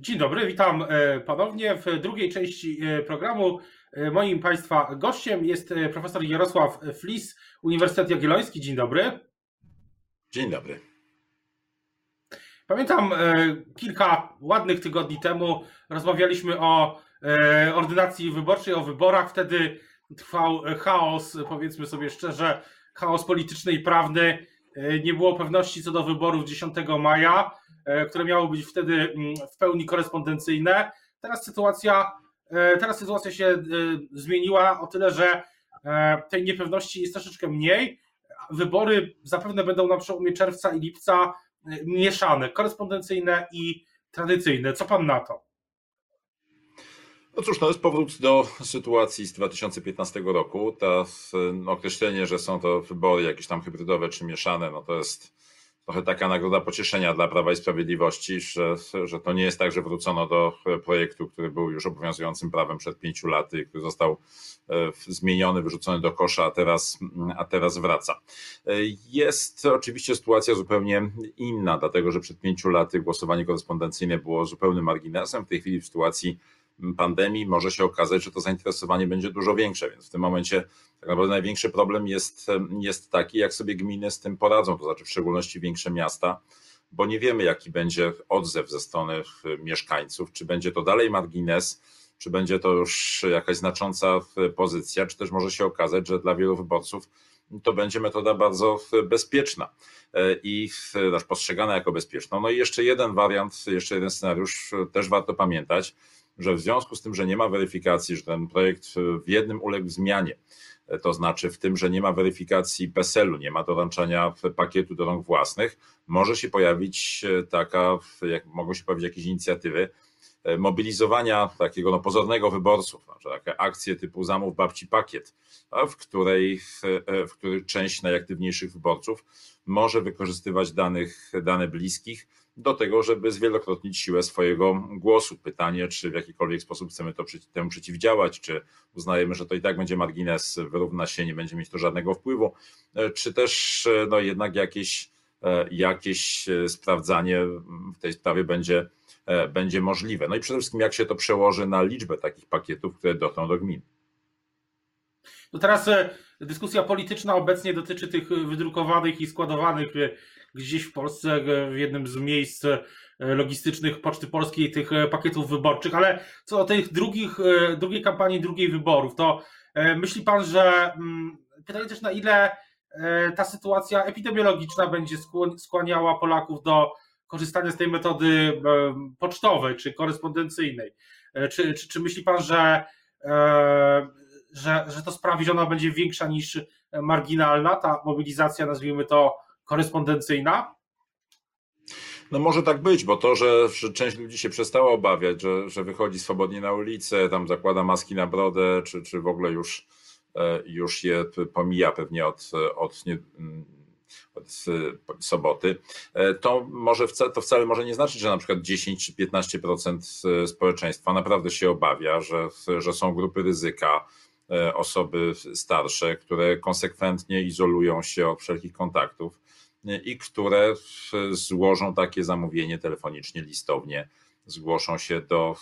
Dzień dobry, witam e, ponownie w drugiej części e, programu. E, moim Państwa gościem jest profesor Jarosław Flis, Uniwersytet Jagielloński. Dzień dobry. Dzień dobry. Pamiętam kilka ładnych tygodni temu rozmawialiśmy o ordynacji wyborczej, o wyborach. Wtedy trwał chaos, powiedzmy sobie szczerze, chaos polityczny i prawny. Nie było pewności co do wyborów 10 maja. E, które miały być wtedy mm, w pełni korespondencyjne. Teraz sytuacja, e, teraz sytuacja się e, zmieniła o tyle, że tej niepewności jest troszeczkę mniej. Wybory zapewne będą na przełomie czerwca i lipca mieszane, korespondencyjne i tradycyjne. Co pan na to? No cóż, to jest powrót do sytuacji z 2015 roku. To no, określenie, że są to wybory jakieś tam hybrydowe czy mieszane, no to jest trochę taka nagroda pocieszenia dla Prawa i Sprawiedliwości, że, że to nie jest tak, że wrócono do projektu, który był już obowiązującym prawem przed pięciu laty, który został e, zmieniony, wyrzucony do kosza, a teraz, a teraz wraca. E, jest oczywiście sytuacja zupełnie inna, dlatego że przed pięciu laty głosowanie korespondencyjne było zupełnym marginesem. W tej chwili w sytuacji pandemii może się okazać, że to zainteresowanie będzie dużo większe, więc w tym momencie tak naprawdę największy problem jest, jest taki, jak sobie gminy z tym poradzą, to znaczy w szczególności większe miasta, bo nie wiemy, jaki będzie odzew ze strony mieszkańców, czy będzie to dalej margines, czy będzie to już jakaś znacząca pozycja, czy też może się okazać, że dla wielu wyborców to będzie metoda bardzo bezpieczna i postrzegana jako bezpieczna. No i jeszcze jeden wariant, jeszcze jeden scenariusz też warto pamiętać, że w związku z tym, że nie ma weryfikacji, że ten projekt w jednym uległ zmianie, to znaczy w tym, że nie ma weryfikacji PESEL-u, nie ma doręczania pakietu do rąk własnych, może się pojawić taka, jak mogą się pojawić jakieś inicjatywy mobilizowania takiego no, pozornego wyborców, znaczy takie akcje typu zamów babci pakiet, w której, w której część najaktywniejszych wyborców może wykorzystywać danych, dane bliskich, do tego, żeby zwielokrotnić siłę swojego głosu. Pytanie, czy w jakikolwiek sposób chcemy to, temu przeciwdziałać, czy uznajemy, że to i tak będzie margines, wyrówna się, nie będzie mieć to żadnego wpływu, e, czy też e, no, jednak jakieś, e, jakieś sprawdzanie w tej sprawie będzie, będzie możliwe. No i przede wszystkim, jak się to przełoży na liczbę takich pakietów, które dotrą do gmin. No teraz dyskusja polityczna obecnie dotyczy tych wydrukowanych i składowanych gdzieś w Polsce w jednym z miejsc e, logistycznych Poczty Polskiej tych e, pakietów wyborczych, ale co do tych drugich, e, drugiej kampanii, drugiej wyborów, to myśli pan, że mm, pytanie też na ile ta sytuacja epidemiologiczna będzie skłaniała Polaków do korzystania z tej metody pocztowej czy korespondencyjnej? Czy, czy, czy myśli pan, że, że, że to sprawi, że ona będzie większa niż marginalna, ta mobilizacja, nazwijmy to korespondencyjna? No może tak być, bo to, że, że część ludzi się przestała obawiać, że, że wychodzi swobodnie na ulicę, tam zakłada maski na brodę, czy, czy w ogóle już, e, już je pomija pewnie od, od, nie, od soboty, e, to może wcale, to wcale może nie znaczyć, że na przykład 10 czy 15% społeczeństwa naprawdę się obawia, że, że są grupy ryzyka, e, osoby starsze, które konsekwentnie izolują się od wszelkich kontaktów i które złożą takie zamówienie telefonicznie, listownie, zgłoszą się do,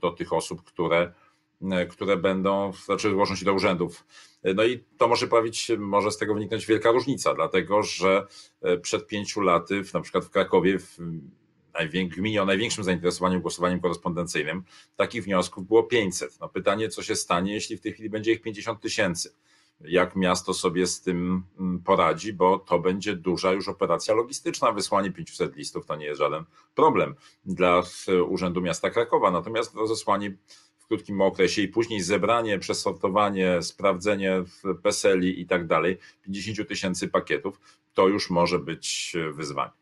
do tych osób, które, które będą, znaczy zgłoszą się do urzędów. No i to może pojawić, może z tego wyniknąć wielka różnica, dlatego że przed pięciu laty, na przykład w Krakowie, w gminie o największym zainteresowaniu głosowaniem korespondencyjnym, takich wniosków było 500. No pytanie, co się stanie, jeśli w tej chwili będzie ich 50 tysięcy jak miasto sobie z tym mm, poradzi, bo to będzie duża już operacja logistyczna. Wysłanie 500 listów to nie jest żaden problem dla Urzędu Miasta Krakowa, natomiast rozesłanie w krótkim okresie i później zebranie, przesortowanie, sprawdzenie w PESEL-i i tak dalej, 50 tysięcy pakietów, to już może być wyzwanie.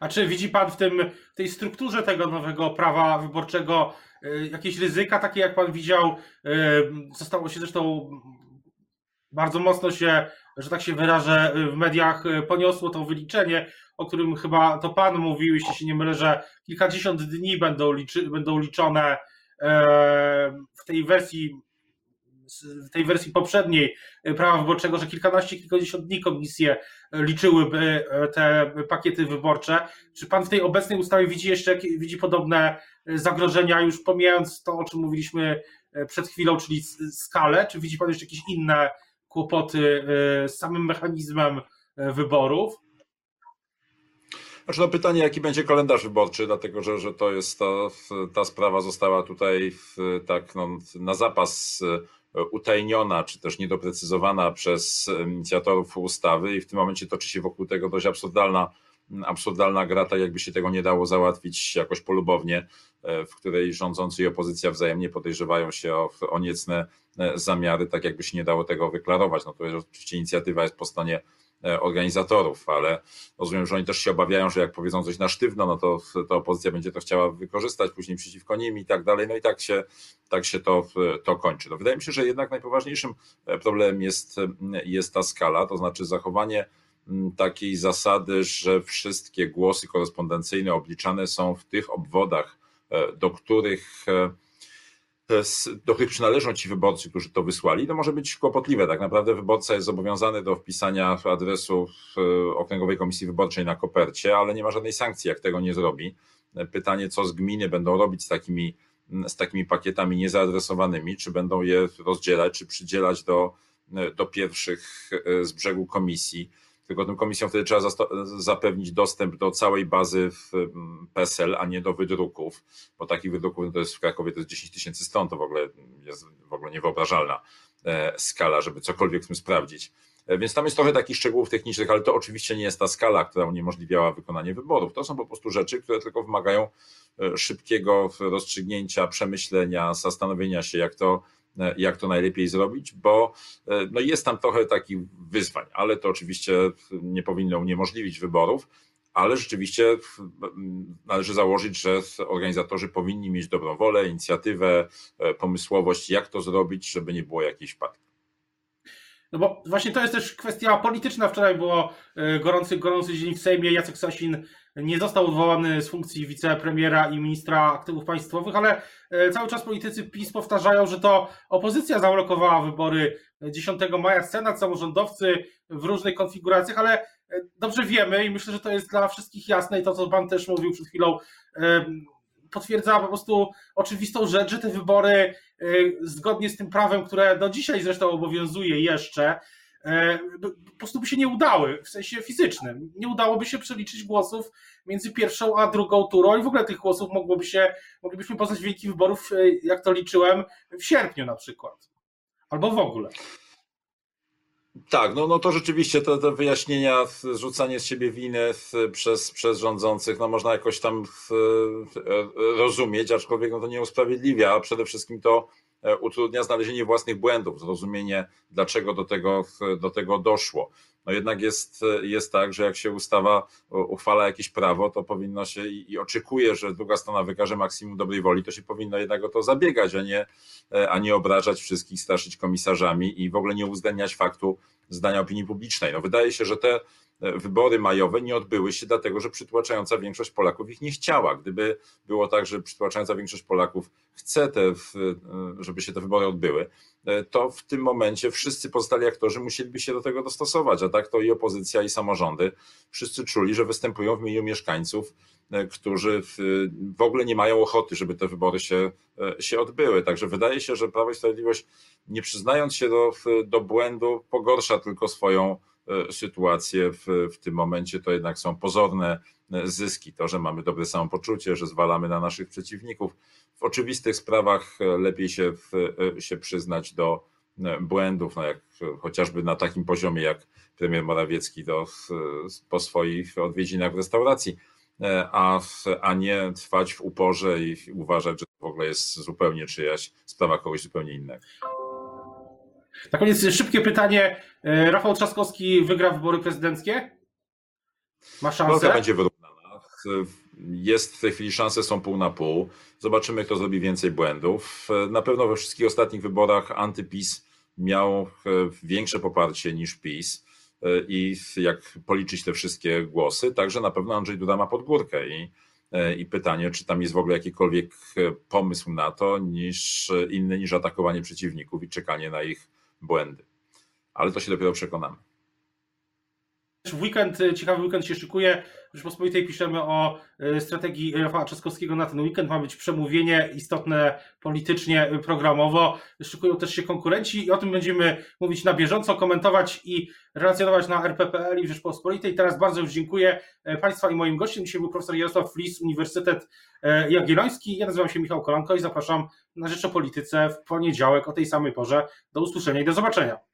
A czy widzi Pan w tym, w tej strukturze tego nowego prawa wyborczego y, jakieś ryzyka, takie jak Pan widział, y, zostało się zresztą bardzo mocno się, że tak się wyrażę, w mediach poniosło to wyliczenie, o którym chyba to Pan mówił, jeśli się nie mylę, że kilkadziesiąt dni będą, liczy, będą liczone e, w tej wersji w tej wersji poprzedniej prawa wyborczego, że kilkanaście, kilkadziesiąt dni komisje liczyłyby te pakiety wyborcze. Czy pan w tej obecnej ustawie widzi jeszcze widzi podobne zagrożenia, już pomijając to, o czym mówiliśmy przed chwilą, czyli skalę, czy widzi pan jeszcze jakieś inne kłopoty z samym mechanizmem wyborów? Znaczy no pytanie, jaki będzie kalendarz wyborczy, dlatego że, że to jest ta, ta sprawa została tutaj tak no, na zapas e, utajniona, czy też niedoprecyzowana przez inicjatorów ustawy i w tym momencie toczy się wokół tego dość absurdalna, absurdalna gra, tak jakby się tego nie dało załatwić jakoś polubownie, e, w której rządzący i opozycja wzajemnie podejrzewają się o, o niecne e, zamiary, tak jakby się nie dało tego wyklarować. No to oczywiście inicjatywa jest po stronie E, organizatorów, ale rozumiem, że oni też się obawiają, że jak powiedzą coś na sztywno, no to, to opozycja będzie to chciała wykorzystać później przeciwko nim i tak dalej, no i tak się, tak się to, to kończy. No wydaje mi się, że jednak najpoważniejszym e, problemem jest, jest ta skala, to znaczy zachowanie takiej zasady, że wszystkie głosy korespondencyjne obliczane są w tych obwodach, e, do których do których przynależą ci wyborcy, którzy to wysłali, to może być kłopotliwe. Tak naprawdę wyborca jest zobowiązany do wpisania adresu Okręgowej Komisji Wyborczej na kopercie, ale nie ma żadnej sankcji, jak tego nie zrobi. Pytanie, co z gminy będą robić z takimi, z takimi pakietami niezaadresowanymi, czy będą je rozdzielać, czy przydzielać do, do pierwszych e, z brzegu komisji tym komisjom wtedy trzeba zapewnić dostęp do całej bazy w PESEL, a nie do wydruków, bo takich wydruków no to jest w Krakowie to jest 10 tysięcy stron, to w ogóle jest w ogóle niewyobrażalna e, skala, żeby cokolwiek w tym sprawdzić. E, więc tam jest trochę takich szczegółów technicznych, ale to oczywiście nie jest ta skala, która uniemożliwiała wykonanie wyborów. To są po prostu rzeczy, które tylko wymagają e, szybkiego rozstrzygnięcia, przemyślenia, zastanowienia się, jak to E, jak to najlepiej zrobić, bo no jest tam trochę takich wyzwań, ale to oczywiście nie powinno uniemożliwić wyborów, ale rzeczywiście należy założyć, że organizatorzy powinni mieć dobrą wolę, inicjatywę, pomysłowość, jak to zrobić, żeby nie było jakiejś wpadki. No bo właśnie to jest też kwestia polityczna. Wczoraj było gorący, gorący dzień w Sejmie. Jacek Sasin nie został odwołany z funkcji wicepremiera i ministra aktywów państwowych, ale e, cały czas politycy PiS powtarzają, że to opozycja zablokowała wybory 10 maja, Senat, samorządowcy w różnych konfiguracjach, ale e, dobrze wiemy i myślę, że to jest dla wszystkich jasne i to, co pan też mówił przed chwilą, potwierdza po prostu oczywistą rzecz, że te wybory zgodnie z tym prawem, które do dzisiaj zresztą obowiązuje jeszcze, E, po prostu by się nie udały w sensie fizycznym. Nie udałoby się przeliczyć głosów między pierwszą a drugą turą i w ogóle tych głosów mogłoby się, moglibyśmy poznać wyniki wyborów, e, jak to liczyłem, w sierpniu na przykład. Albo w ogóle. Tak, no, no to rzeczywiście te, te wyjaśnienia, zrzucanie z siebie winy przez, przez rządzących, no można jakoś tam rozumieć, aczkolwiek no to nie usprawiedliwia, a przede wszystkim to E, utrudnia znalezienie własnych błędów, zrozumienie, dlaczego do tego, do tego doszło. No jednak jest, jest tak, że jak się ustawa uchwala jakieś prawo, to powinno się i, i oczekuje, że druga strona wykaże maksimum dobrej woli, to się powinno jednak o to zabiegać, a nie, e, a nie obrażać wszystkich, straszyć komisarzami i w ogóle nie uwzględniać faktu zdania opinii publicznej. No wydaje się, że te wybory majowe nie odbyły się dlatego, że przytłaczająca większość Polaków ich nie chciała. Gdyby było tak, że przytłaczająca większość Polaków chce, te, żeby się te wybory odbyły, to w tym momencie wszyscy pozostali aktorzy musieliby się do tego dostosować, a tak to i opozycja, i samorządy. Wszyscy czuli, że występują w imieniu mieszkańców, którzy w ogóle nie mają ochoty, żeby te wybory się, się odbyły. Także wydaje się, że Prawo i Sprawiedliwość, nie przyznając się do, do błędu, pogorsza tylko swoją E, sytuacje w, w tym momencie to jednak są pozorne e, zyski. To, że mamy dobre samopoczucie, że zwalamy na naszych przeciwników. W oczywistych sprawach e, lepiej się, w, się przyznać do błędów, no jak chociażby na takim poziomie jak premier Morawiecki do, po swoich odwiedzinach w restauracji, a, a nie trwać w uporze i uważać, że to w ogóle jest zupełnie czyjaś sprawa kogoś zupełnie innego. Na koniec szybkie pytanie. E, Rafał Trzaskowski wygra wybory prezydenckie? Ma szansę? Walka będzie wyrównana. Jest w tej chwili szanse są pół na pół. Zobaczymy, kto zrobi więcej błędów. Na pewno we wszystkich ostatnich wyborach antyPiS miał e, większe poparcie niż PiS e, i jak policzyć te wszystkie głosy, także na pewno Andrzej Duda ma podgórkę i i pytanie, czy tam jest w ogóle jakikolwiek pomysł na to, niż inny niż atakowanie przeciwników i czekanie na ich błędy. Ale to się dopiero przekonamy. Weekend, ciekawy weekend się szykuje. W Rzeczpospolitej piszemy o strategii Rafała Trzaskowskiego na ten weekend. Ma być przemówienie istotne politycznie, programowo. Szykują też się konkurenci i o tym będziemy mówić na bieżąco, komentować i relacjonować na RPPL i w Rzeczpospolitej. Teraz bardzo już dziękuję Państwa i moim gościem. Dzisiaj był profesor Jarosław Flis, Uniwersytet Jagielloński. Ja nazywam się Michał Kolanko i zapraszam na Rzecz o Polityce w poniedziałek o tej samej porze. Do usłyszenia i do zobaczenia.